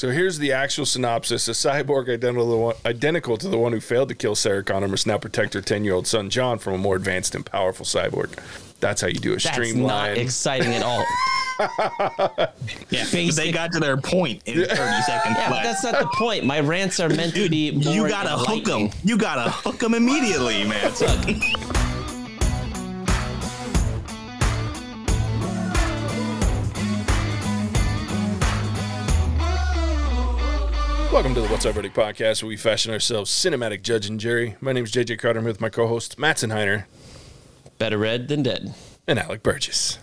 So here's the actual synopsis: A cyborg identical to, the one, identical to the one who failed to kill Sarah Connor must now protect her 10-year-old son John from a more advanced and powerful cyborg. That's how you do a That's not exciting at all. Yeah, but they got to their point in 30 seconds Yeah, but that's not the point. My rants are meant to be. More you gotta hook them. You gotta hook them immediately, man. Welcome to the What's Up Verdict podcast, where we fashion ourselves cinematic judge and jury. My name is JJ Carter. I'm here with my co-host Mattson Heiner Better read than dead. and Alec Burgess.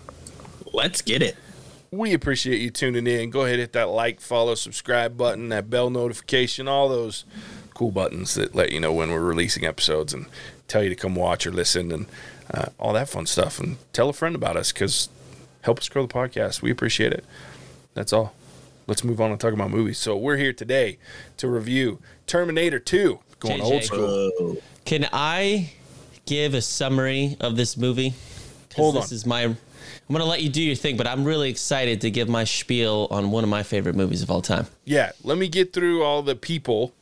Let's get it. We appreciate you tuning in. Go ahead, hit that like, follow, subscribe button, that bell notification, all those cool buttons that let you know when we're releasing episodes and tell you to come watch or listen and uh, all that fun stuff. And tell a friend about us because help us grow the podcast. We appreciate it. That's all. Let's move on and talk about movies. So we're here today to review Terminator 2, going JJ. old school. Can I give a summary of this movie? Hold this on. is my. I'm gonna let you do your thing, but I'm really excited to give my spiel on one of my favorite movies of all time. Yeah, let me get through all the people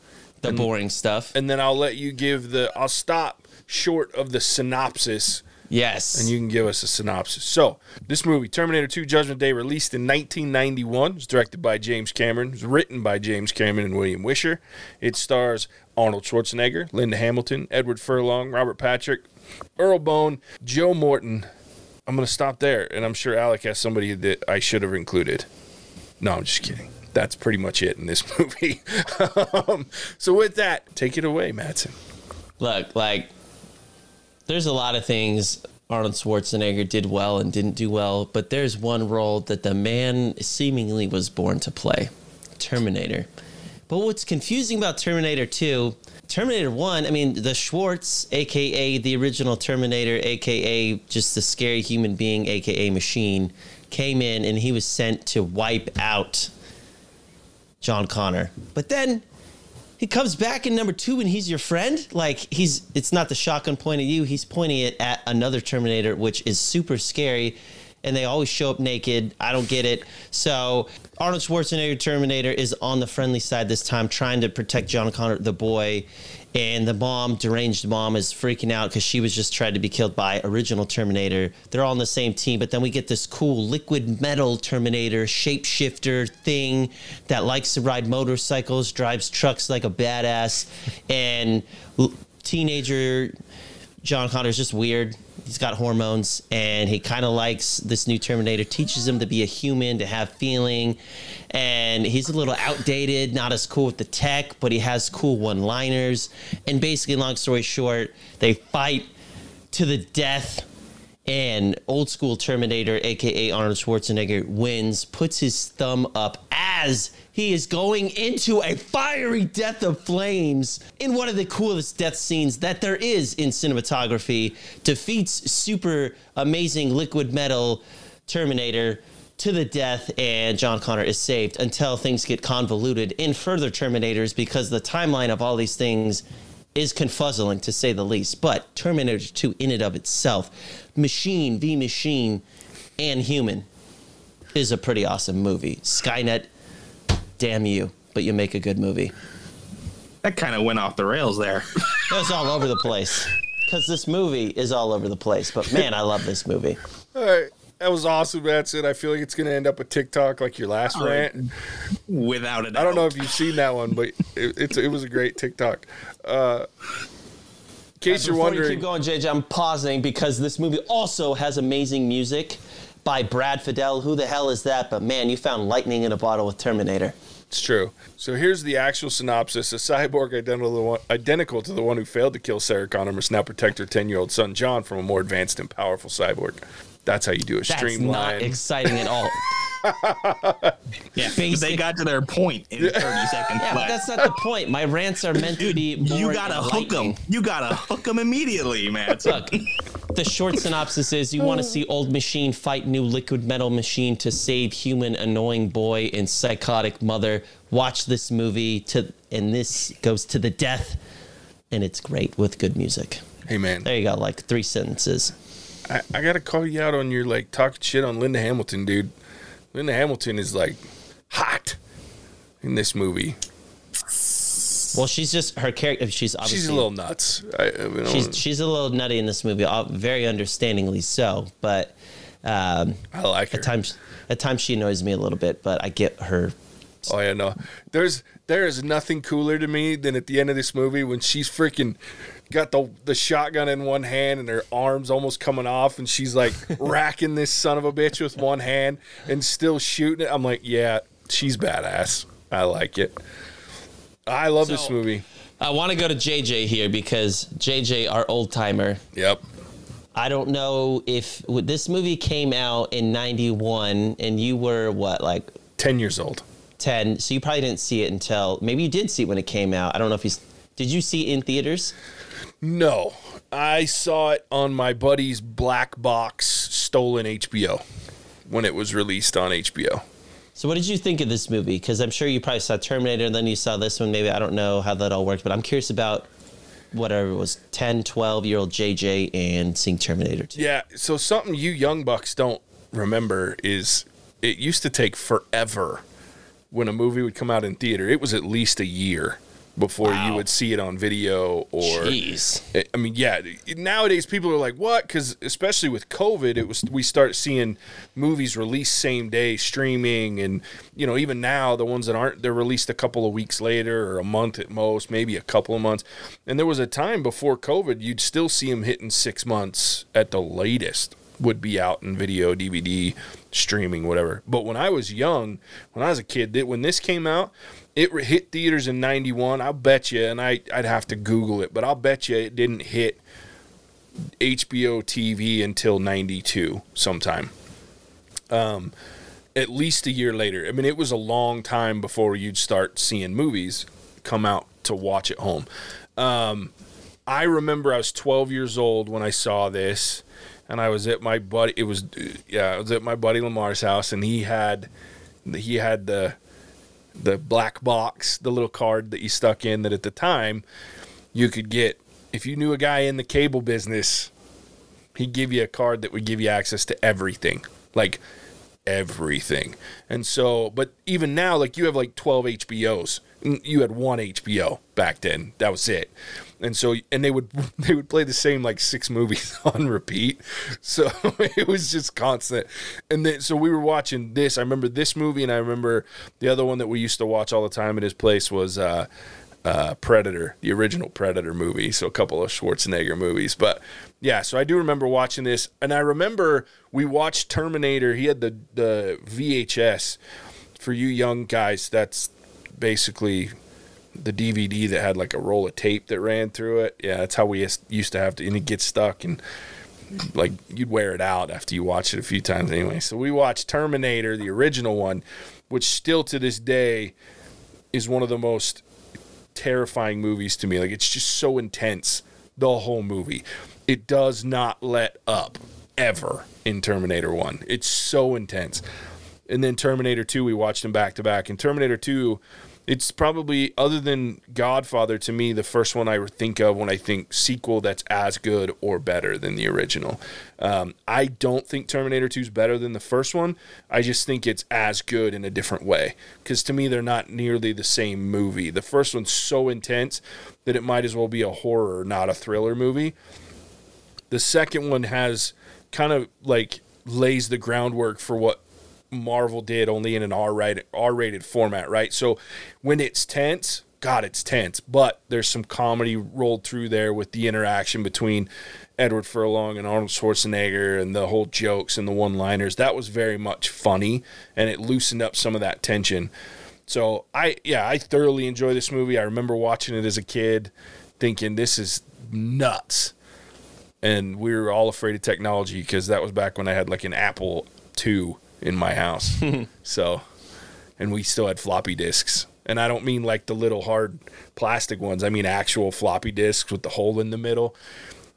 The boring stuff. and then I'll let you give the I'll stop short of the synopsis Yes. and you can give us a synopsis. So, this movie, Terminator 2 Judgment Day, released in 1991, it was directed by James Cameron, it was written by James Cameron and William Wisher. It stars Arnold Schwarzenegger, Linda Hamilton, Edward Furlong, Robert Patrick, Earl Boen, Joe Morton. I'm going to stop there, and I'm sure Alec has somebody that I should have included. No, I'm just kidding. That's pretty much it in this movie. um, so, with that, take it away, Matson. Look, like, there's a lot of things Arnold Schwarzenegger did well and didn't do well, but there's one role that the man seemingly was born to play Terminator. But what's confusing about Terminator 2, Terminator 1, I mean, the Schwartz, aka the original Terminator, aka just the scary human being, aka machine, came in and he was sent to wipe out John Connor. But then he comes back in number two and he's your friend. Like he's it's not the shotgun point at you, he's pointing it at another Terminator, which is super scary. And they always show up naked. I don't get it. So Arnold Schwarzenegger Terminator is on the friendly side this time, trying to protect John Connor, the boy. And the mom, deranged mom, is freaking out because she was just tried to be killed by original Terminator. They're all on the same team, but then we get this cool liquid metal Terminator shapeshifter thing that likes to ride motorcycles, drives trucks like a badass, and teenager John Connor's just weird. He's got hormones and he kind of likes this new Terminator, teaches him to be a human, to have feeling. And he's a little outdated, not as cool with the tech, but he has cool one liners. And basically, long story short, they fight to the death. And old school Terminator, aka Arnold Schwarzenegger, wins, puts his thumb up as he is going into a fiery death of flames in one of the coolest death scenes that there is in cinematography. Defeats super amazing liquid metal Terminator to the death, and John Connor is saved until things get convoluted in further Terminators because the timeline of all these things is confuzzling to say the least. But Terminator 2, in and of itself, machine v machine and human, is a pretty awesome movie. Skynet, damn you, but you make a good movie. That kind of went off the rails there. It was all over the place. Because this movie is all over the place. But man, I love this movie. All right. That was awesome, Matson. I feel like it's going to end up a TikTok like your last Oh, rant. Without a doubt. I don't know if you've seen that one, but it, it's it was a great TikTok. Uh, in case you're Before you wondering, keep going, JJ, I'm pausing because this movie also has amazing music by Brad Fiedel. Who the hell is that? But man, you found lightning in a bottle with Terminator. it's true. So here's the actual synopsis: A cyborg identical to, the one, identical to the one who failed to kill Sarah Connor must now protect her 10 year old son John from a more advanced and powerful cyborg. That's how you do a That's not exciting at all. Yeah, but Basic- they got to their point in 30 seconds Yeah, but that's not the point. My rants are meant to be more you gotta hook them. You gotta hook them immediately, man. Look, the short synopsis is you want to see old machine fight new liquid metal machine to save human annoying boy and psychotic mother. Watch this movie to and this goes to the death and it's great with good music. hey man, There you go, like three sentences. I, I gotta call you out on your like talking shit on Linda Hamilton, dude. Linda Hamilton is like hot. in this movie. Well, she's just her character. She's obviously She's a little nuts. I, I mean, she's don't- she's a little nutty in this movie, very understandingly so. But um, I like her. at times, at times she annoys me a little bit. But I get her. Oh yeah, no. There's there is nothing cooler to me than at the end of this movie when she's freaking got the the shotgun in one hand and her arms almost coming off and she's like racking this son of a bitch with one hand and still shooting it. I'm like, yeah, she's badass. I like it. I love this movie. I want to go to JJ here because JJ, our old timer. Yep. I don't know if this movie came out in '91 and you were what, like Ten years old. 10, so you probably didn't see it until maybe you did see it when it came out. I don't know if you did. You see it in theaters? No. I saw it on my buddy's black box stolen HBO when it was released on HBO. So, what did you think of this movie? Because I'm sure you probably saw Terminator, and then you saw this one. Maybe I don't know how that all worked, but I'm curious about whatever it was 10, 12 year old JJ and seeing Terminator 2. Yeah, so something you young bucks don't remember is it used to take forever when a movie would come out in theater. It was at least a year before you would see it on video or Jeez. I mean, yeah. Nowadays, people are like, "What?" Because especially with COVID, it was we start seeing movies released same day, streaming, and you know, even now the ones that aren't, they're released a couple of weeks later or a month at most, maybe a couple of months. And there was a time before COVID, you'd still see them hitting six months at the latest would be out in video, DVD, streaming, whatever. But when I was young, when I was a kid, that when this came out, it hit theaters in '91. I'll bet you, and I I'd have to Google it, but I'll bet you it didn't hit HBO TV until '92 sometime. Um, at least a year later. I mean, it was a long time before you'd start seeing movies come out to watch at home. Um, I remember I was 12 years old when I saw this, and I was at my buddy. It was yeah, I was at my buddy Lamar's house, and he had he had the the black box, the little card that you stuck in. That at the time you could get if you knew a guy in the cable business. He'd give you a card that would give you access to everything, like everything. And so, but even now, like you have like 12 HBOs. You had one HBO back then. That was it. And so, and they would they would play the same like six movies on repeat. So it was just constant. And then, so we were watching this. I remember this movie, and I remember the other one that we used to watch all the time at his place was. uh uh, Predator, the original Predator movie. So a couple of Schwarzenegger movies. But yeah, so I do remember watching this. And I remember we watched Terminator. He had the, the VHS. For you young guys, that's basically the DVD that had like a roll of tape that ran through it. Yeah, that's how we used to have to, and it gets stuck and like you'd wear it out after you watch it a few times anyway. So we watched Terminator, the original one, which still to this day is one of the most terrifying movies to me. Like it's just so intense the whole movie. It does not let up ever in Terminator 1. It's so intense. And then Terminator 2 we watched them back to back. And Terminator 2 it's probably other than Godfather to me the first one I think of when I think sequel that's as good or better than the original. Um, I don't think Terminator 2 is better than the first one. I just think it's as good in a different way because to me they're not nearly the same movie. The first one's so intense that it might as well be a horror, not a thriller movie. The second one has kind of like lays the groundwork for what Marvel did only in an R rated R rated format, right? So when it's tense, God, it's tense, but there's some comedy rolled through there with the interaction between Edward Furlong and Arnold Schwarzenegger and the whole jokes and the one liners. That was very much funny and it loosened up some of that tension. So I yeah, I thoroughly enjoy this movie. I remember watching it as a kid thinking this is nuts. And we were all afraid of technology because that was back when I had like an Apple II in my house. so, and we still had floppy disks. And I don't mean like the little hard plastic ones. I mean actual floppy disks with the hole in the middle.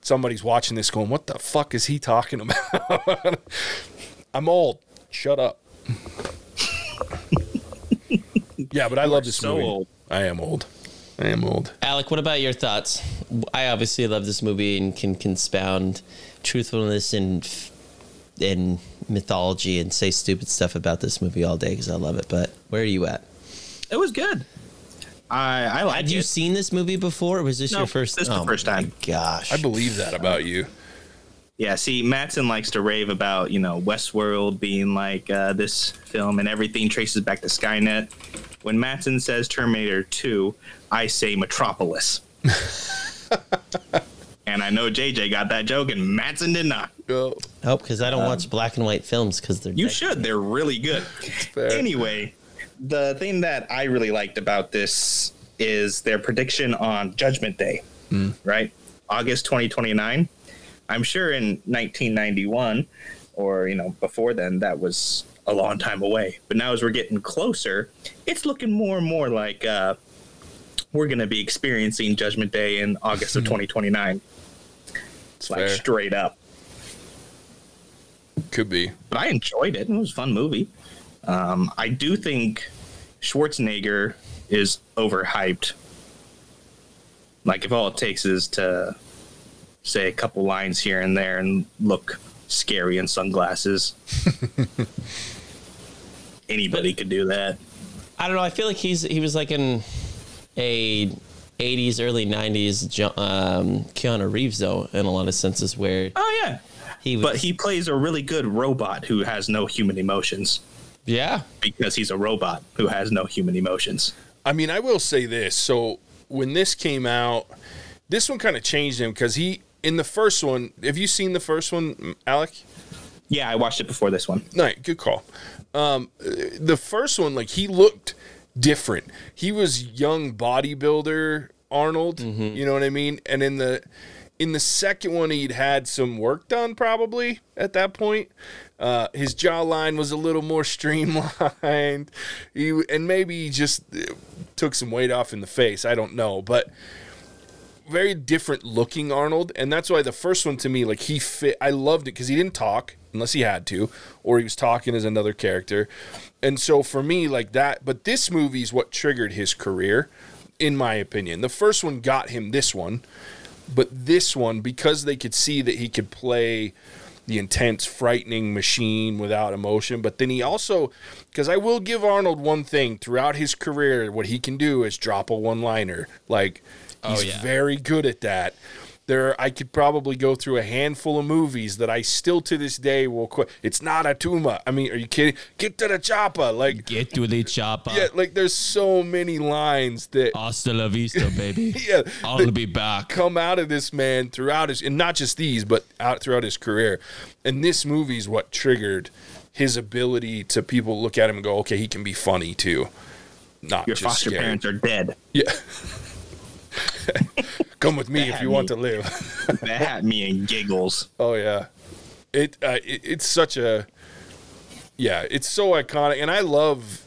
Somebody's watching this going, "What the fuck is he talking about?" I'm old. Shut up. yeah, but I love this so movie. old. I am old. I am old. Alec, what about your thoughts? I obviously love this movie and can confound truthfulness and and mythology and say stupid stuff about this movie all day because I love it. But where are you at? It was good. I I like Had you it. seen this movie before? Or was this No, your first? this is the oh first my time. Gosh, I believe that about you. Yeah, see, Matson likes to rave about you know Westworld being like uh, this film, and everything traces back to Skynet. When Matson says Terminator Two, I say Metropolis. and I know JJ got that joke, and Matson did not. Oh, Oh, because I don't um, watch black and white films because they're You deg- should. They're really good. Anyway, the thing that I really liked about this is their prediction on Judgment Day, mm. right? August 2029. I'm sure in 1991 or, you know, before then, that was a long time away. But now as we're getting closer, it's looking more and more like uh, we're going to be experiencing Judgment Day in August of mm-hmm. 2029. It's Like fair. straight up. Could be. but I enjoyed it. It was a fun movie. Um, I do think Schwarzenegger is overhyped. Like if all it takes is to say a couple lines here and there and look scary in sunglasses. Anybody could do that. I don't know. I feel like he's he was like in a 80s, early 90s um, Keanu Reeves though, in a lot of senses where Oh yeah. he was. But he plays a really good robot who has no human emotions yeah, because he's a robot who has no human emotions. I mean, I will say this. So when this came out, this one kind of changed him because he in the first one. Have you seen the first one, Alec? Yeah, I watched it before this one. No, good call. Um, the first one, like he looked different. He was young bodybuilder Arnold. You know what I mean? And in the in the second one, he'd had some work done probably at that point. Uh, his jawline was a little more streamlined. He and maybe he just uh, took some weight off in the face. I don't know, but very different looking Arnold, and that's why the first one to me, like he fit. I loved it because he didn't talk unless he had to, or he was talking as another character, and so for me, like that. But this movie is what triggered his career, in my opinion. The first one got him this one, but this one because they could see that he could play the intense, frightening machine without emotion. But then he also, because I will give Arnold one thing throughout his career, what he can do is drop a one liner. Like, oh, he's yeah. very good at that. There, I could probably go through a handful of movies that I still to this day will quit. It's not a tuma. I mean, are you kidding? Get to the chopper. Like, get to the chopper. yeah, like there's so many lines that Hasta la vista, baby. yeah, I'll that- be back. come out of this man throughout his and not just these but out throughout his career and this movie's what triggered his ability to people look at him and go okay he can be funny too not Your just foster scary. parents are dead. yeah come with me if Bad you want to live That had me in giggles. oh yeah it, uh, it it's such a yeah it's so iconic and i love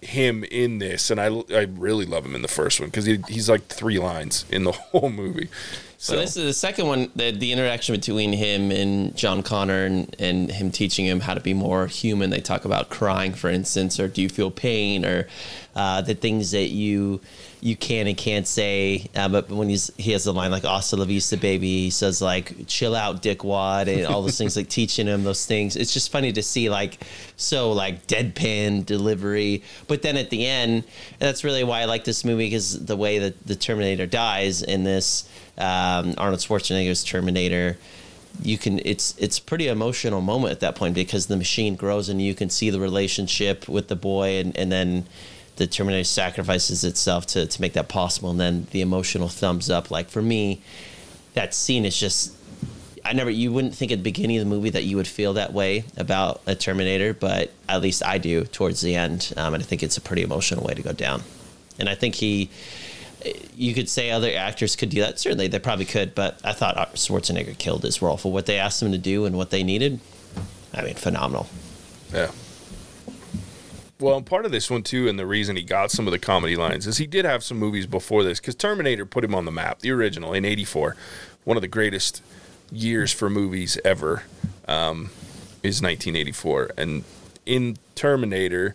him in this and i, I really love him in the first one because he, he's like three lines in the whole movie So this is the second one, the, the interaction between him and John Connor and, and him teaching him how to be more human. They talk about crying, for instance, or do you feel pain, or uh, the things that you you can and can't say. Uh, but when he's he has the line like "Hasta la vista, baby," he says like "Chill out, dickwad," and all those things like teaching him those things. It's just funny to see like so like deadpan delivery, but then at the end, that's really why I like this movie because the way that the Terminator dies in this um, Arnold Schwarzenegger's Terminator, you can it's it's pretty emotional moment at that point because the machine grows and you can see the relationship with the boy and, and then the Terminator sacrifices itself to, to make that possible and then the emotional thumbs up. Like for me, that scene is just I never you wouldn't think at the beginning of the movie that you would feel that way about a Terminator, but at least I do towards the end. Um, and I think it's a pretty emotional way to go down. And I think he you could say other actors could do that. Certainly, they probably could, but I thought Schwarzenegger killed his role for what they asked him to do and what they needed. I mean, phenomenal. Yeah. Well, and part of this one too, and the reason he got some of the comedy lines is he did have some movies before this because Terminator put him on the map. The original in '84, one of the greatest years for movies ever, um, is 1984. And in Terminator,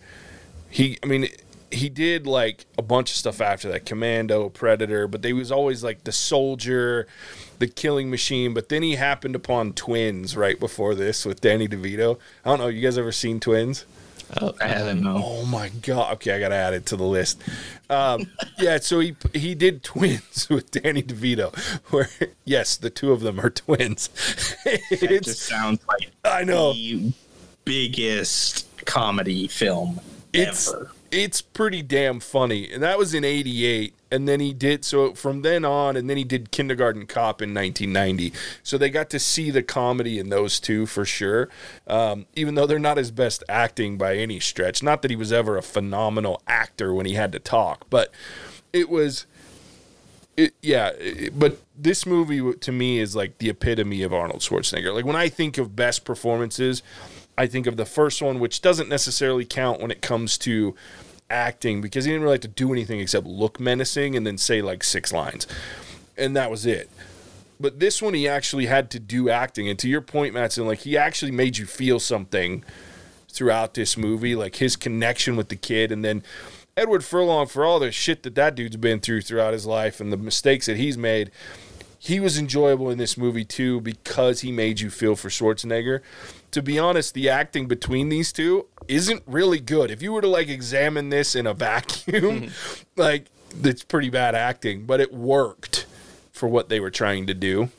he, I mean, he did like a bunch of stuff after that, Commando, Predator, but they was always like the soldier, the killing machine. But then he happened upon Twins right before this with Danny DeVito. I don't know, you guys ever seen Twins? Oh, I haven't. Oh my god! Okay, I gotta add it to the list. Um, yeah, so he he did twins with Danny DeVito, where yes, the two of them are twins. It just sounds like I know the biggest comedy film it's ever. it's pretty damn funny, and that was in '88. And then he did so from then on, and then he did Kindergarten Cop in 1990. So they got to see the comedy in those two for sure. Um, even though they're not his best acting by any stretch. Not that he was ever a phenomenal actor when he had to talk, but it was. It, yeah, it- but this movie to me is like the epitome of Arnold Schwarzenegger. Like when I think of best performances, I think of the first one, which doesn't necessarily count when it comes to acting because he didn't really have to do anything except look menacing and then say like six lines. And that was it. But this one, he actually had to do acting. And to your point, Matson, like he actually made you feel something throughout this movie, like his connection with the kid. And then Edward Furlong, for all the shit that that dude's been through throughout his life and the mistakes that he's made, he was enjoyable in this movie too because he made you feel for Schwarzenegger. To be honest, the acting between these two isn't really good. If you were to like examine this in a vacuum, mm-hmm. like it's pretty bad acting, but it worked for what they were trying to do.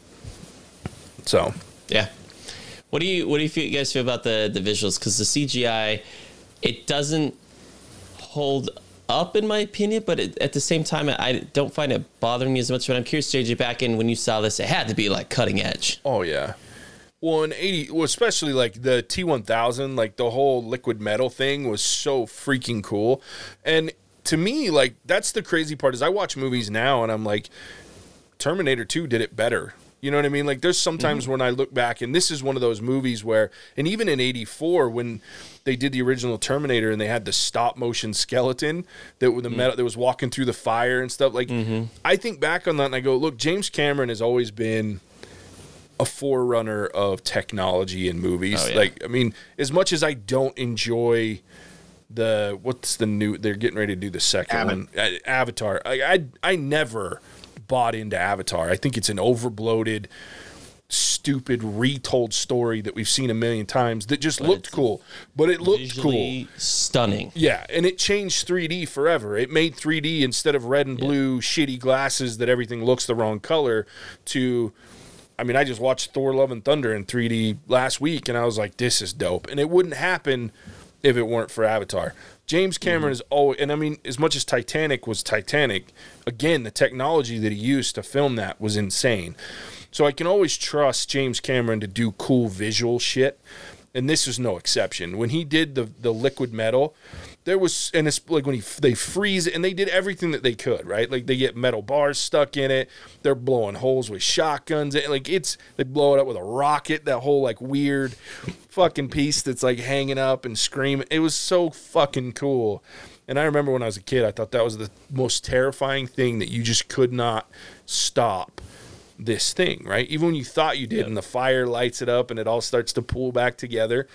So, Yeah. What do you what do you, feel, you guys feel about the the visuals? Because the CGI, it doesn't hold up in my opinion, but it, at the same time, I don't find it bothering me as much. But I'm curious, JJ, back in when you saw this, it had to be like cutting edge. oh yeah. Well, in 80, well, especially like the T1000, like the whole liquid metal thing was so freaking cool. And to me, like, that's the crazy part is I watch movies now and I'm like, Terminator 2 did it better. You know what I mean? Like there's sometimes mm-hmm. when I look back and this is one of those movies where and even in 84 when they did the original Terminator and they had the stop motion skeleton that with the mm. metal that was walking through the fire and stuff like mm-hmm. I think back on that and I go, look, James Cameron has always been a forerunner of technology in movies. Oh, yeah. Like I mean, as much as I don't enjoy the what's the new they're getting ready to do the second Ava- one Uh, Avatar. I, I I never bought into Avatar. I think it's an overbloated, stupid, retold story that we've seen a million times that just looked cool. But it looked cool. Stunning. Yeah, and it changed 3D forever. It made 3D instead of red and blue shitty glasses that everything looks the wrong color to I mean, I just watched Thor Love and Thunder in 3D last week and I was like this is dope. And it wouldn't happen if it weren't for Avatar. James mm-hmm. Cameron is always and I mean as much as Titanic was Titanic, again, the technology that he used to film that was insane. So I can always trust James Cameron to do cool visual shit and this was no exception. When he did the the liquid metal, there was and it's like when he they freeze it and they did everything that they could, right? Like they get metal bars stuck in it. They're blowing holes with shotguns. And like it's they blow it up with a rocket. That whole like weird fucking piece that's like hanging up and screaming. It was so fucking cool. And I remember when I was a kid, I thought that was the most terrifying thing that you just could not stop this thing, right? Even when you thought you did, and the fire lights it up, and it all starts to pull back together.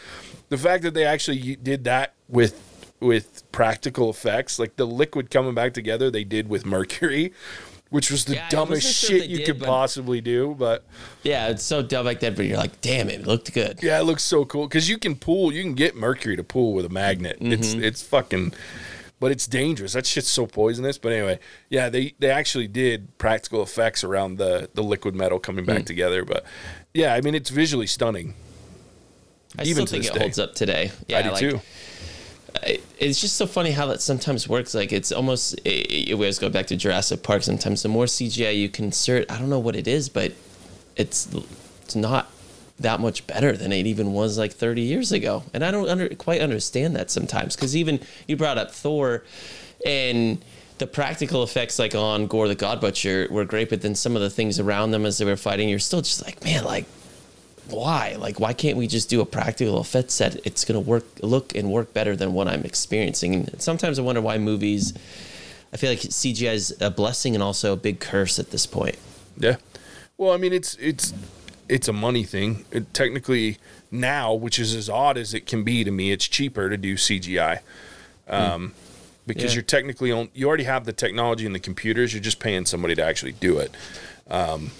The fact that they actually did that with with practical effects, like the liquid coming back together, they did with mercury, which was the Yeah, dumbest sure shit you did, could possibly do. But Yeah, it's so dumb like that, but you're like, damn it, it looked good. yeah, it looks so cool because you can pull, you can get mercury to pull with a magnet. It's mm-hmm. it's fucking, but it's dangerous. That shit's so poisonous. But anyway, yeah, they they actually did practical effects around the the liquid metal coming back mm. together. But yeah, I mean, it's visually stunning. I Even still to think it day. holds up today. Yeah, I do like, too. It's just so funny how that sometimes works. Like it's almost it, always go back to Jurassic Park. Sometimes the more CGI you can insert, I don't know what it is, but it's it's not that much better than it even was like 30 years ago. And I don't under, quite understand that sometimes because even you brought up Thor and the practical effects like on Gorr the God Butcher were great, but then some of the things around them as they were fighting, you're still just like, man, like why? Like, why can't we just do a practical effect set? It's gonna work, look and work better than what I'm experiencing. And sometimes I wonder why movies. I feel like CGI is a blessing and also a big curse at this point. Yeah. Well, I mean, it's it's it's a money thing. It, technically, now, which is as odd as it can be to me, it's cheaper to do CGI. Um, because Yeah. you're technically on, you already have the technology and the computers. You're just paying somebody to actually do it. Um,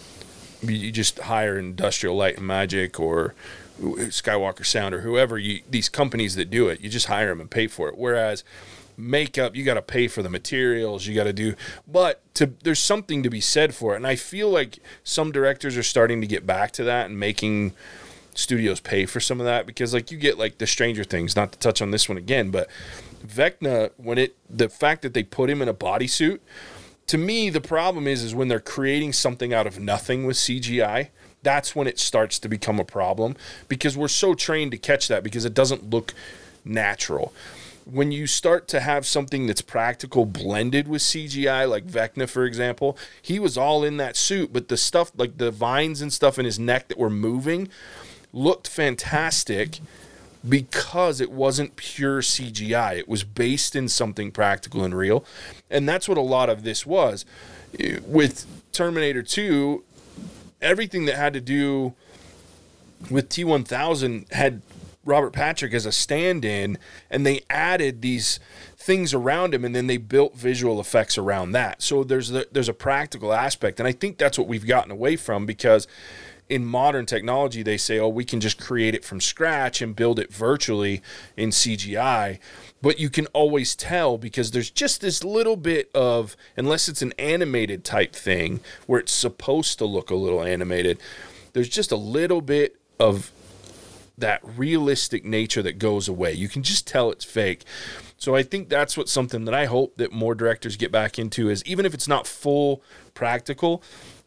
you just hire Industrial Light and Magic or Skywalker Sound or whoever you these companies that do it. You just hire them and pay for it. Whereas makeup, you got to pay for the materials, you got to do but to there's something to be said for it. And I feel like some directors are starting to get back to that and making studios pay for some of that because like you get like the Stranger Things, not to touch on this one again, but Vecna when it the fact that they put him in a bodysuit to me the problem is is when they're creating something out of nothing with CGI that's when it starts to become a problem because we're so trained to catch that because it doesn't look natural. When you start to have something that's practical blended with CGI, like Vecna, for example, he was all in that suit, but the stuff like the vines and stuff in his neck that were moving looked fantastic because it wasn't pure CGI. It was based in something practical and real. And that's what a lot of this was. With Terminator 2, everything that had to do with T1000 had Robert Patrick as a stand in, and they added these things around him and then they built visual effects around that. So there's the, there's a practical aspect and I think that's what we've gotten away from because in modern technology they say oh we can just create it from scratch and build it virtually in CGI but you can always tell because there's just this little bit of unless it's an animated type thing where it's supposed to look a little animated there's just a little bit of that realistic nature that goes away. You can just tell it's fake. So i think that's what something that i hope that more directors get back into is even if it's not full practical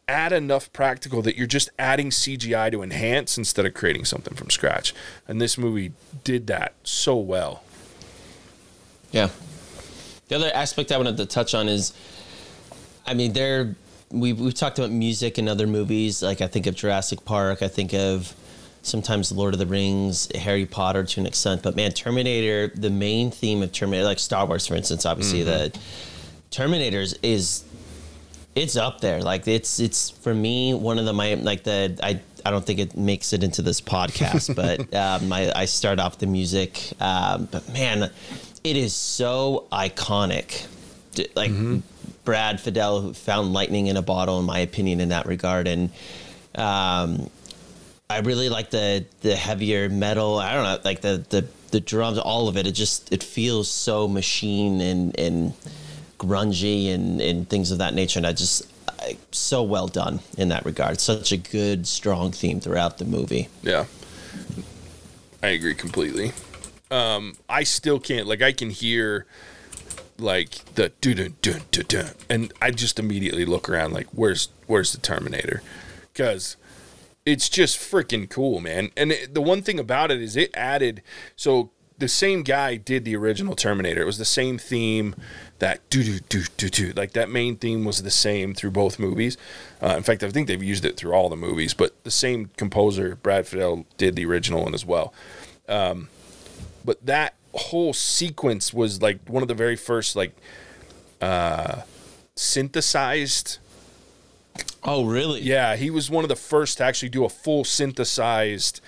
add enough practical that you're just adding cgi to enhance instead of creating something from scratch and this movie did that so well yeah. The other aspect I wanted to touch on is, I mean, there we've we've talked about music in other movies. Like I think of Jurassic Park. I think of sometimes Lord of the Rings, Harry Potter to an extent. But man, Terminator, the main theme of Terminator, like Star Wars, for instance, obviously mm-hmm. the Terminators is it's up there. Like it's it's for me one of the my like the I I don't think it makes it into this podcast, but um, I, I start off the music. Um, but man, it is so iconic. Like mm-hmm. Brad Fiedel, who found lightning in a bottle, in my opinion, in that regard, and um, I really like the the heavier metal. I don't know, like the the the drums, all of it. It just it feels so machine and and grungy and and things of that nature. And I just I, so well done in that regard. Such a good, strong theme throughout the movie. Yeah, I agree completely um, I still can't like I can hear like the do do do do, and I just immediately look around like where's where's the Terminator, because it's just freaking cool, man. And it, the one thing about it is it added so the same guy did the original Terminator. It was the same theme that do do do do do like that main theme was the same through both movies. Uh, in fact, I think they've used it through all the movies, but the same composer Brad Fiedel did the original one as well. Um, but that whole sequence was like one of the very first like uh synthesized Oh, really? Yeah, he was one of the first to actually do a full synthesized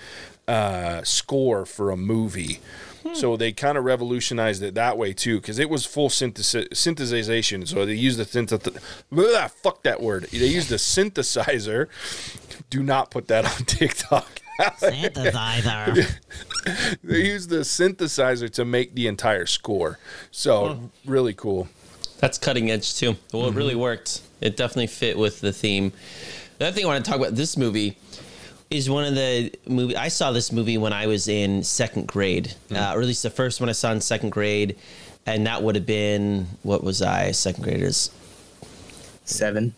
uh, score for a movie. Hmm. So they kind of revolutionized it that way too, because it was full synthesi- synthesization. So they used the synth. fuck that word. They used the synthesizer. Do not put that on TikTok. synthesizer. they used the synthesizer to make the entire score. So oh. really cool. That's cutting edge too. Well, mm-hmm. it really worked. It definitely fit with the theme. The other thing I want to talk about this movie is one of the movie I saw this movie when I was in second grade, mm-hmm. uh, or at least the first one I saw in second grade, and that would have been what was I second graders? Seven.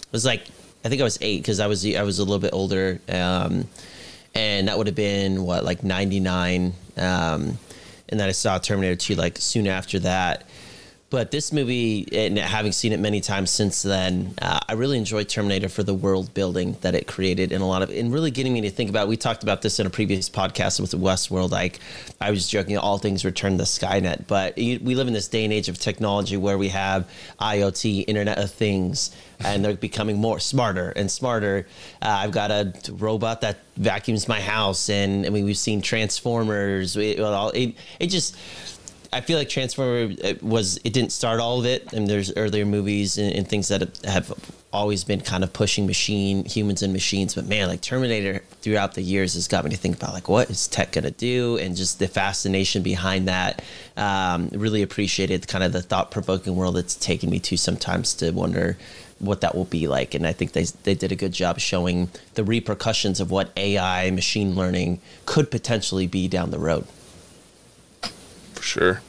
It was like I think I was eight because I was I was a little bit older. Um, and that would have been what like 99 um, and then i saw terminator 2 like soon after that but this movie and having seen it many times since then uh, i really enjoyed terminator for the world building that it created and a lot of and really getting me to think about we talked about this in a previous podcast with westworld like i was joking all things return to skynet but we live in this day and age of technology where we have iot internet of things and they're becoming more smarter and smarter. Uh, I've got a robot that vacuums my house, and I mean we've seen Transformers. It, it, it just I feel like Transformer it was it didn't start all of it, and there's earlier movies and, and things that have always been kind of pushing machine humans and machines. But man, like Terminator throughout the years has got me to think about like what is tech gonna do, and just the fascination behind that. Um, really appreciated kind of the thought provoking world it's taken me to sometimes to wonder what that will be like. And I think they, they did a good job showing the repercussions of what AI, machine learning could potentially be down the road. For sure.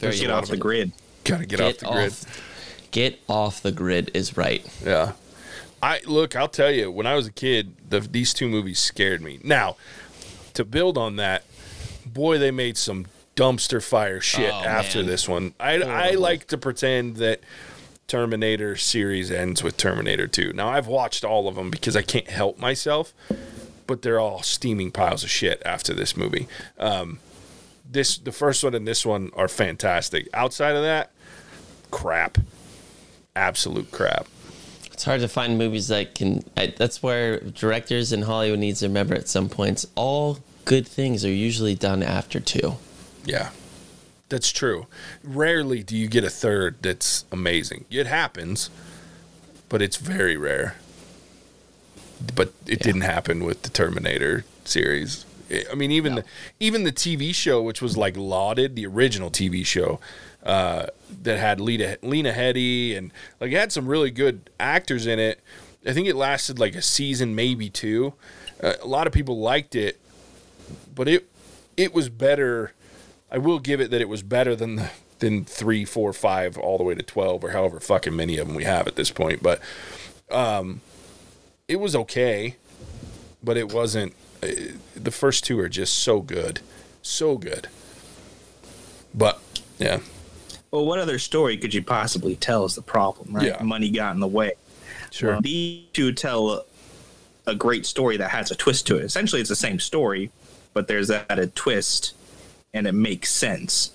Very get off the grid. Gotta get, get off the grid. Get off the grid is right. Yeah. I look, I'll tell you, when I was a kid, the, these two movies scared me. Now, to build on that, boy, they made some dumpster fire shit oh, after man. this one. I, I like to pretend that Terminator series ends with Terminator 2. Now, I've watched all of them because I can't help myself, but they're all steaming piles of shit after this movie. Um, this the first one and this one are fantastic. Outside of that, crap. Absolute crap. It's hard to find movies that can. I, that's where directors in Hollywood needs to remember at some points. All good things are usually done after two. Yeah. That's true. Rarely do you get a third that's amazing. It happens, but it's very rare. But it yeah. didn't happen with the Terminator series. I mean, even no. the even the TV show, which was like lauded, the original TV show uh, that had Lena Lena Headey and like it had some really good actors in it. I think it lasted like a season, maybe two. Uh, a lot of people liked it, but it it was better I will give it that it was better than the, than three, four, five, all the way to twelve, or however fucking many of them we have at this point. But um, it was okay, but it wasn't. Uh, the first two are just so good, so good. But yeah. Well, what other story could you possibly tell is the problem, right? Yeah. Money got in the way. Sure. Well, these two tell a, great story that has a twist to it. Essentially, it's the same story, but there's that a twist and it makes sense.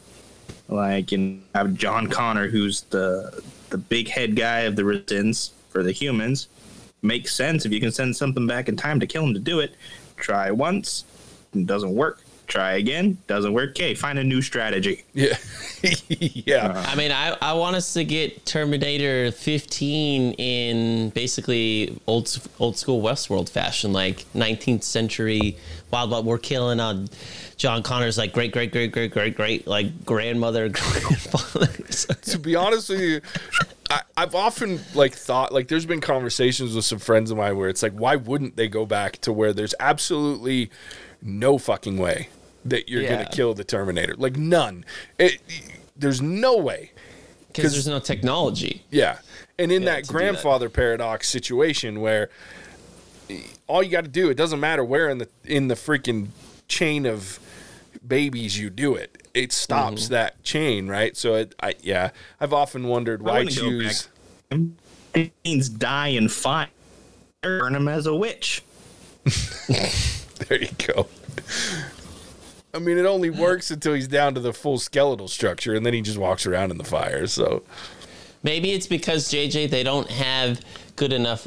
Like, and have John Connor, who's the the big head guy of the resistance for the humans, makes sense if you can send something back in time to kill him to do it. Try once, doesn't work. Try again, doesn't work. Okay, find a new strategy. Yeah, yeah. Uh, I mean, I, I want us to get Terminator 15 in basically old old school Westworld fashion, like 19th century Wild Wild. We're killing on. John Connor's like great, great, great, great, great, great, like grandmother, grandfather. to be honest with you, I, have often like thought like there's been conversations with some friends of mine where it's like, why wouldn't they go back to where there's absolutely no fucking way that you're yeah. gonna kill the Terminator? Like none. It, there's no way because there's no technology. Yeah, and in yeah, that grandfather that. paradox situation where all you got to do, it doesn't matter where in the in the freaking chain of babies you do it. It stops mm-hmm. that chain, right? So it, I yeah, I've often wondered why choose. It means die and fight. Burn him as a witch. there you go. I mean, it only works until he's down to the full skeletal structure, and then he just walks around in the fire. So maybe it's because JJ they don't have good enough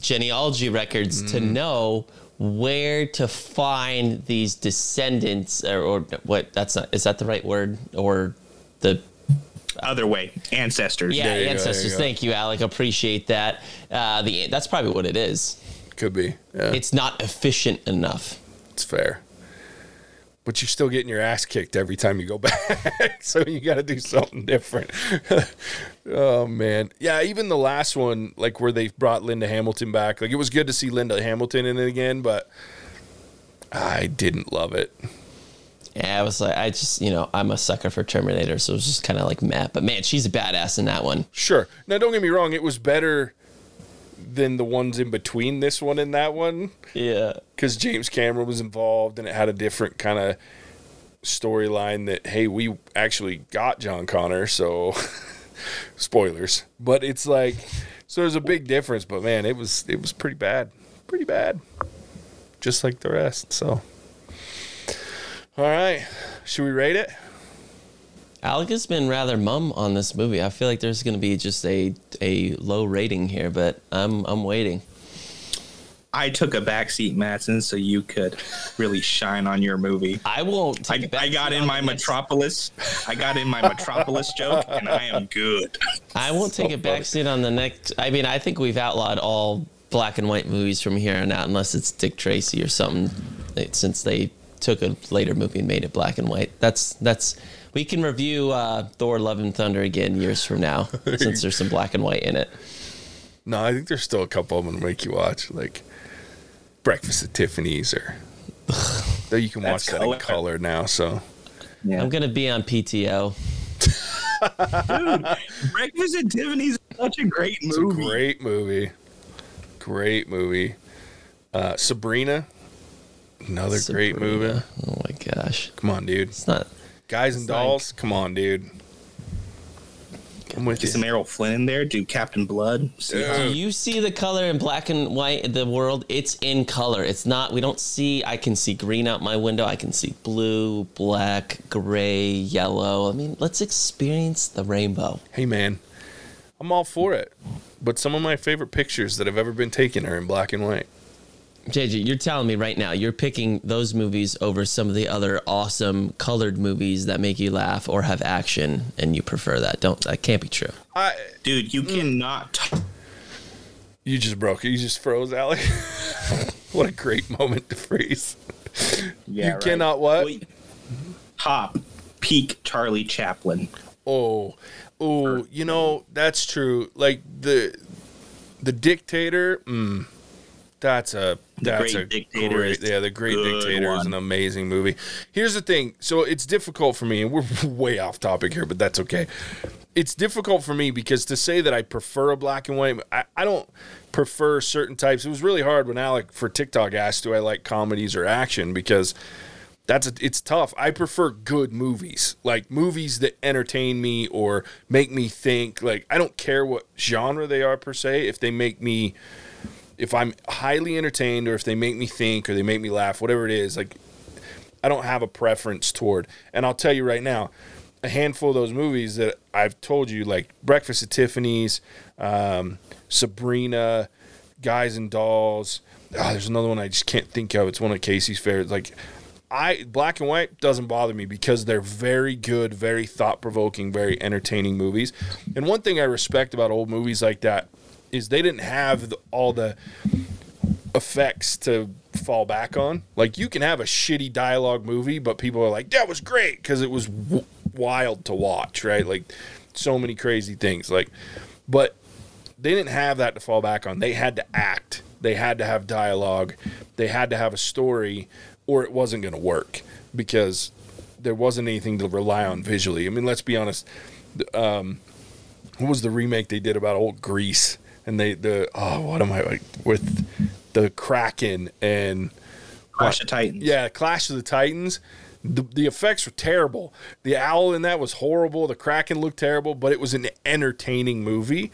genealogy records mm. to know where to find these descendants or, or, what that's not is that the right word? Or the other way. Ancestors. Yeah ancestors. go, thank you alec. Appreciate that. Uh, the that's probably what it is. Could be yeah. it's not efficient enough. It's fair but you're still getting your ass kicked every time you go back. so you got to do something different. oh man, yeah. Even the last one, like where they brought Linda Hamilton back, like it was good to see Linda Hamilton in it again, but I didn't love it. Yeah, I was like, I just, you know, I'm a sucker for Terminator, so it was just kind of like Matt. But man, she's a badass in that one. Sure. Now, don't get me wrong; it was better than the ones in between this one and that one. Yeah. Because James Cameron was involved and it had a different kind of storyline that, hey, we actually got John Connor. So, spoilers. But it's like, so there's a big difference. But man, it was, it was pretty bad. Pretty bad. Just like the rest. So, all right. Should we rate it? Alec has been rather mum on this movie. I feel like there's going to be just a a low rating here, but I'm I'm waiting. I took a backseat, Matson, so you could really shine on your movie. I won't. I, take a I got in my next- Metropolis. I got in my Metropolis joke, and I am good. I won't take a backseat on the next. I mean, I think we've outlawed all black and white movies from here on out, unless it's Dick Tracy or something. Since they took a later movie and made it black and white, that's that's. We can review uh, Thor: Love and Thunder again years from now, since there's some black and white in it. No, I think there's still a couple of them to make you watch, like Breakfast at Tiffany's, or though you can watch That's that in color. color now. So Yeah. I'm gonna be on PTO. Dude, Breakfast at Tiffany's is such a great it's movie. a great movie, great movie. Uh, Sabrina, another great movie. Oh my gosh, Come on, dude. it's not. Guys and It's like- dolls, come on, dude. I'm with Get some you. Errol Flynn in there. Do Captain Blood. See Yeah. Do you see the color in black and white the world? It's in color. It's not. We don't see. I can see green out my window. I can see blue, black, gray, yellow. I mean, let's experience the rainbow. Hey, man, I'm all for it. But some of my favorite pictures that have ever been taken are in black and white. JJ, you're telling me right now you're picking those movies over some of the other awesome colored movies that make you laugh or have action, and you prefer that. Don't that can't be true. I, Dude, you cannot. T- you just broke it. You just froze, Alec. what a great moment to freeze. yeah, You right. cannot what? Wait. Top peak Charlie Chaplin. Oh, oh, you know that's true. Like the the dictator. Mm, that's a that's Great a Dictator great yeah. The Great Dictator is an amazing movie. Here's the thing. So it's difficult for me, and we're way off topic here, but that's okay. It's difficult for me because to say that I prefer a black and white, I, I don't prefer certain types. It was really hard when Alec for TikTok asked, "Do I like comedies or action?" Because that's a, it's tough. I prefer good movies, like movies that entertain me or make me think. Like I don't care what genre they are per se. If they make me, if I'm highly entertained, or if they make me think, or they make me laugh, whatever it is, like I don't have a preference toward. And I'll tell you right now, a handful of those movies that I've told you, like Breakfast at Tiffany's, um, Sabrina, Guys and Dolls. Ah, there's another one I just can't think of. It's one of Casey's favorites. Like I black and white doesn't bother me because they're very good, very thought provoking, very entertaining movies. And one thing I respect about old movies like that is they didn't have the, all the effects to fall back on. Like you can have a shitty dialogue movie, but people are like, "That was great" because it was w- wild to watch, right? Like so many crazy things. Like, but they didn't have that to fall back on. They had to act. They had to have dialogue. They had to have a story, or it wasn't going to work because there wasn't anything to rely on visually. I mean, let's be honest. Um, what was the remake they did about old Greece? And they the oh, what am I like with the Kraken and Clash of Titans. yeah, Clash of the Titans. The, the effects were terrible. The owl in that was horrible. The Kraken looked terrible, but it was an entertaining movie.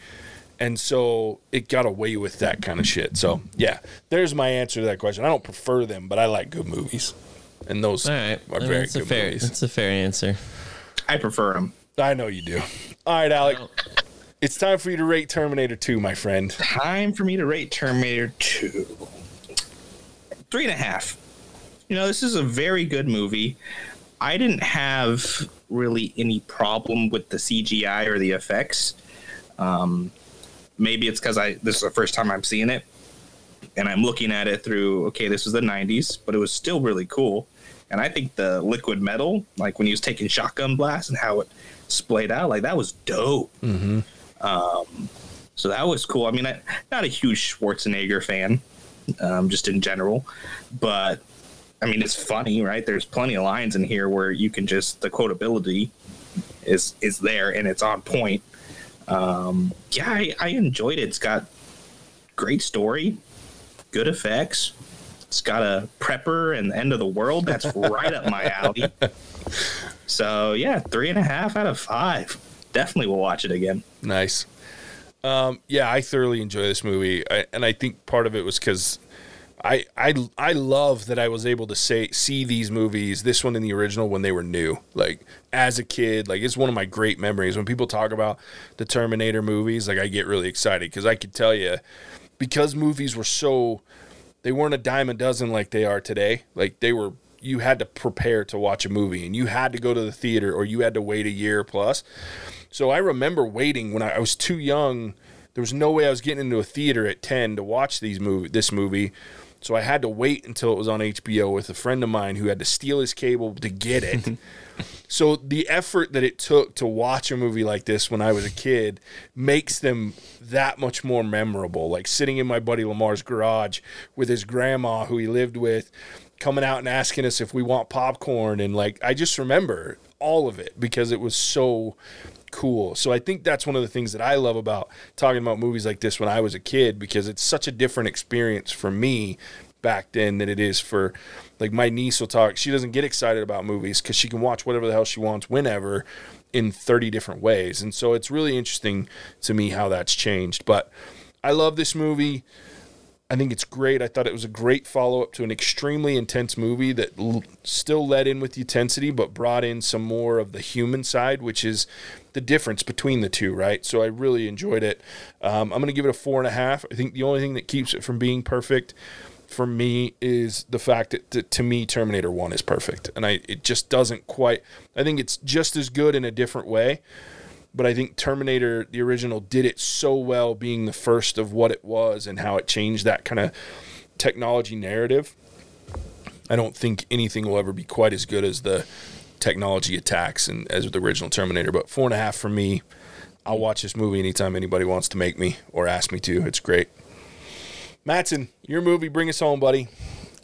And so it got away with that kind of shit. So, yeah, there's my answer to that question. I don't prefer them, but I like good movies. And those All right, are I mean, very that's a good fair. movies. That's a fair answer. I prefer them. I know you do. All right, Alec. It's time for you to rate Terminator 2, my friend. Time for me to rate Terminator 2. Three and a half. You know, this is a very good movie. I didn't have really any problem with the CGI or the effects. Um, maybe it's because I this is the first time I'm seeing it, and I'm looking at it through. Okay, this was the '90s, but it was still really cool. And I think the liquid metal, like when he was taking shotgun blasts and how it splayed out, like that was dope. Um, so that was cool. I mean, I, not a huge Schwarzenegger fan, um, just in general, but I mean, it's funny, right? There's plenty of lines in here where you can just the quotability is is there and it's on point. Um, yeah, I, I enjoyed it. It's got great story, good effects. It's got a prepper and the end of the world. That's right up my alley. So yeah, three and a half out of five. Definitely will watch it again. Nice. Um, yeah, I thoroughly enjoy this movie, I, and I think part of it was because I, I I love that I was able to say see these movies, this one in the original, when they were new. Like as a kid, like it's one of my great memories. When people talk about the Terminator movies, like I get really excited because I could tell you, because movies were so they weren't a dime a dozen like they are today. Like they were you had to prepare to watch a movie and you had to go to the theater or you had to wait a year plus. So I remember waiting when I, I was too young. There was no way I was getting into a theater at 10 to watch these movie this movie. So I had to wait until it was on HBO with a friend of mine who had to steal his cable to get it. so the effort that it took to watch a movie like this when I was a kid makes them that much more memorable. Like sitting in my buddy Lamar's garage with his grandma who he lived with coming out and asking us if we want popcorn and like I just remember all of it because it was so cool. So I think that's one of the things that I love about talking about movies like this when I was a kid because it's such a different experience for me back then than it is for like my niece will talk she doesn't get excited about movies because she can watch whatever the hell she wants whenever in 30 different ways. And so it's really interesting to me how that's changed. But i love this movie I think it's great. I thought it was a great follow up to an extremely intense movie that l- still led in with the intensity, but brought in some more of the human side, which is the difference between the two, right? So I really enjoyed it. Um, I'm going to give it a four and a half. I think the only thing that keeps it from being perfect for me is the fact that, that to me Terminator 1 is perfect. And I it just doesn't quite I think it's just as good in a different way but I think Terminator, the original, did it so well being the first of what it was and how it changed that kind of technology narrative. I don't think anything will ever be quite as good as the technology attacks and as with the original Terminator. But four and a half for me. I'll watch this movie anytime anybody wants to make me or ask me to. It's great. Matson, your movie, bring us home, buddy.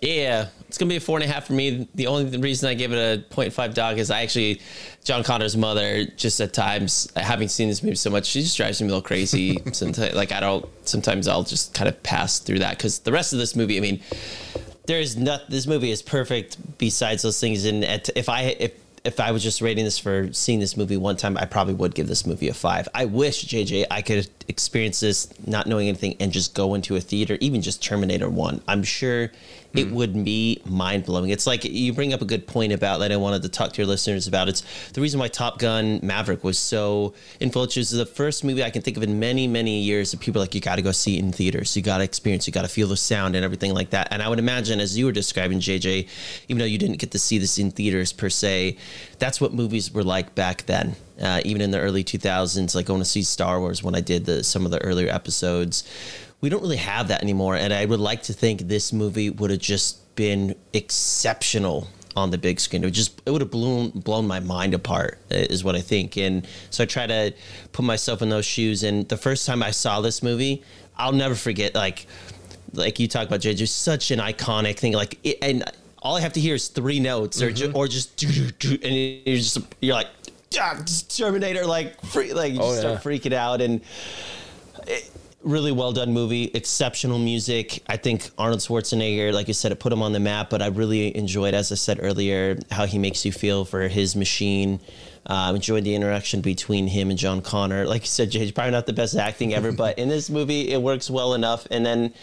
Yeah, it's gonna be a four and a half for me. The only reason I give it a 0.5 dog is I actually John Connor's mother. Just at times, having seen this movie so much, she just drives me a little crazy. sometimes, like I don't. Sometimes I'll just kind of pass through that because the rest of this movie, I mean, there is not. This movie is perfect. Besides those things, and if I if if I was just rating this for seeing this movie one time, I probably would give this movie a five. I wish JJ I could experience this not knowing anything and just go into a theater, even just Terminator One. I'm sure it would be mind blowing. It's like you bring up a good point about that I wanted to talk to your listeners about. It's the reason why Top Gun Maverick was so influential. It's the first movie I can think of in many, many years that people like, you got to go see it in theaters. You got to experience, you got to feel the sound and everything like that. And I would imagine, as you were describing, JJ, even though you didn't get to see this in theaters per se, that's what movies were like back then. Uh, even in the early 2000s, like going to see Star Wars when I did the some of the earlier episodes we don't really have that anymore. And I would like to think this movie would have just been exceptional on the big screen. It would just it would have blown blown my mind apart is what I think. And so I try to put myself in those shoes. And the first time I saw this movie, I'll never forget. Like like you talk about, just such an iconic thing. Like it, and all I have to hear is three notes, or just, or just do do and you're just you're like ah, Terminator, like free, like you Oh, yeah. start freaking out and. It, really well done movie, exceptional music. I think Arnold Schwarzenegger, like you said, it put him on the map. But I really enjoyed, as I said earlier, how he makes you feel for his machine. Uh, enjoyed the interaction between him and John Connor. Like you said, Jay, probably not the best acting ever, but in this movie, it works well enough. And then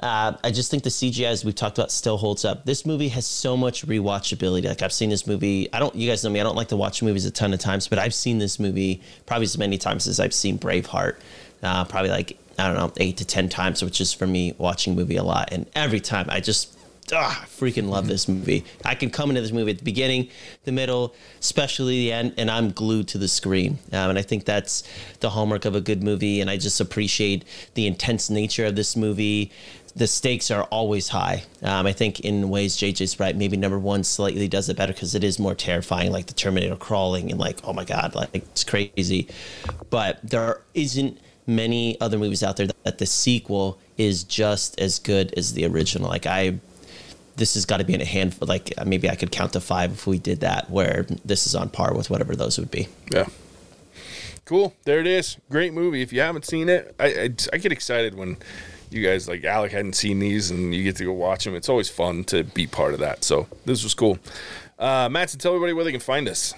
uh, I just think the CGI, as we've talked about, still holds up. This movie has so much rewatchability. Like I've seen this movie. I don't. You guys know me. I don't like to watch movies a ton of times, but I've seen this movie probably as many times as I've seen Braveheart. Uh, probably like I don't know eight to ten times, which is for me watching movie a lot. And every time I just ah, freaking love this movie. I can come into this movie at the beginning, the middle, especially the end, and I'm glued to the screen. Um, and I think that's the hallmark of a good movie. And I just appreciate the intense nature of this movie. The stakes are always high. Um, I think in ways JJ's right. Maybe number one slightly does it better because it is more terrifying, like the Terminator crawling and like, oh my god, like it's crazy. But there isn't many other movies out there that the sequel is just as good as the original. Like I this has got to be in a handful. Like maybe I could count to five if we did that, where this is on par with whatever those would be. Yeah. Cool. There it is. Great movie. If you haven't seen it, I, I, I get excited when you guys like Alec hadn't seen these and you get to go watch them. It's always fun to be part of that. So this was cool. Uh, Matt, tell everybody where they can find us.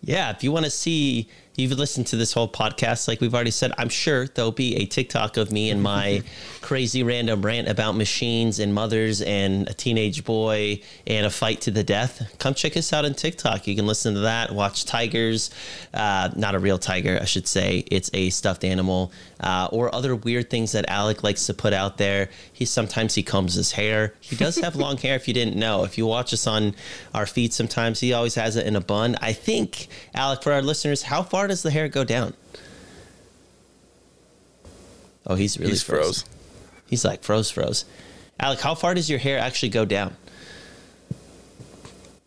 Yeah, if you want to see you've listened to this whole podcast, like we've already said, I'm sure there'll be a TikTok of me and my crazy random rant about machines and mothers and a teenage boy and a fight to the death. Come check us out on TikTok. You can listen to that, watch tigers, uh, not a real tiger, I should say. It's a stuffed animal, uh, or other weird things that Alec likes to put out there. He sometimes he combs his hair. He does have long hair. If you didn't know, if you watch us on our feed, sometimes he always has it in a bun. I think Alec, for our listeners, how far does the hair go down? Oh, he's really He's froze. froze. He's like froze, froze. Alec, how far does your hair actually go down?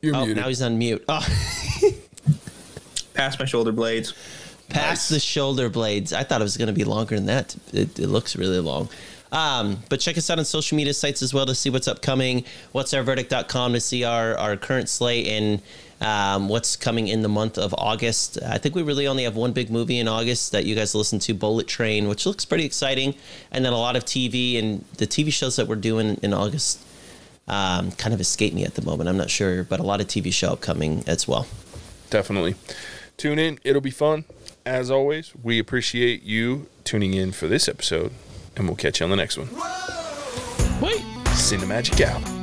You're Oh, muted. now he's on mute. Oh, Past my shoulder blades. past the shoulder blades. I thought it was going to be longer than that. It, it looks really long. Um, but check us out on social media sites as well to see what's upcoming. What's our verdict.com to see our, our current slate and um, what's coming in the month of August. I think we really only have one big movie in August that you guys listen to, Bullet Train, which looks pretty exciting. And then a lot of TV and the TV shows that we're doing in August um, kind of escape me at the moment. I'm not sure, but a lot of TV show upcoming as well. Definitely. Tune in. It'll be fun. As always, we appreciate you tuning in for this episode, and we'll catch you on the next one. Wait. Cinemagic out.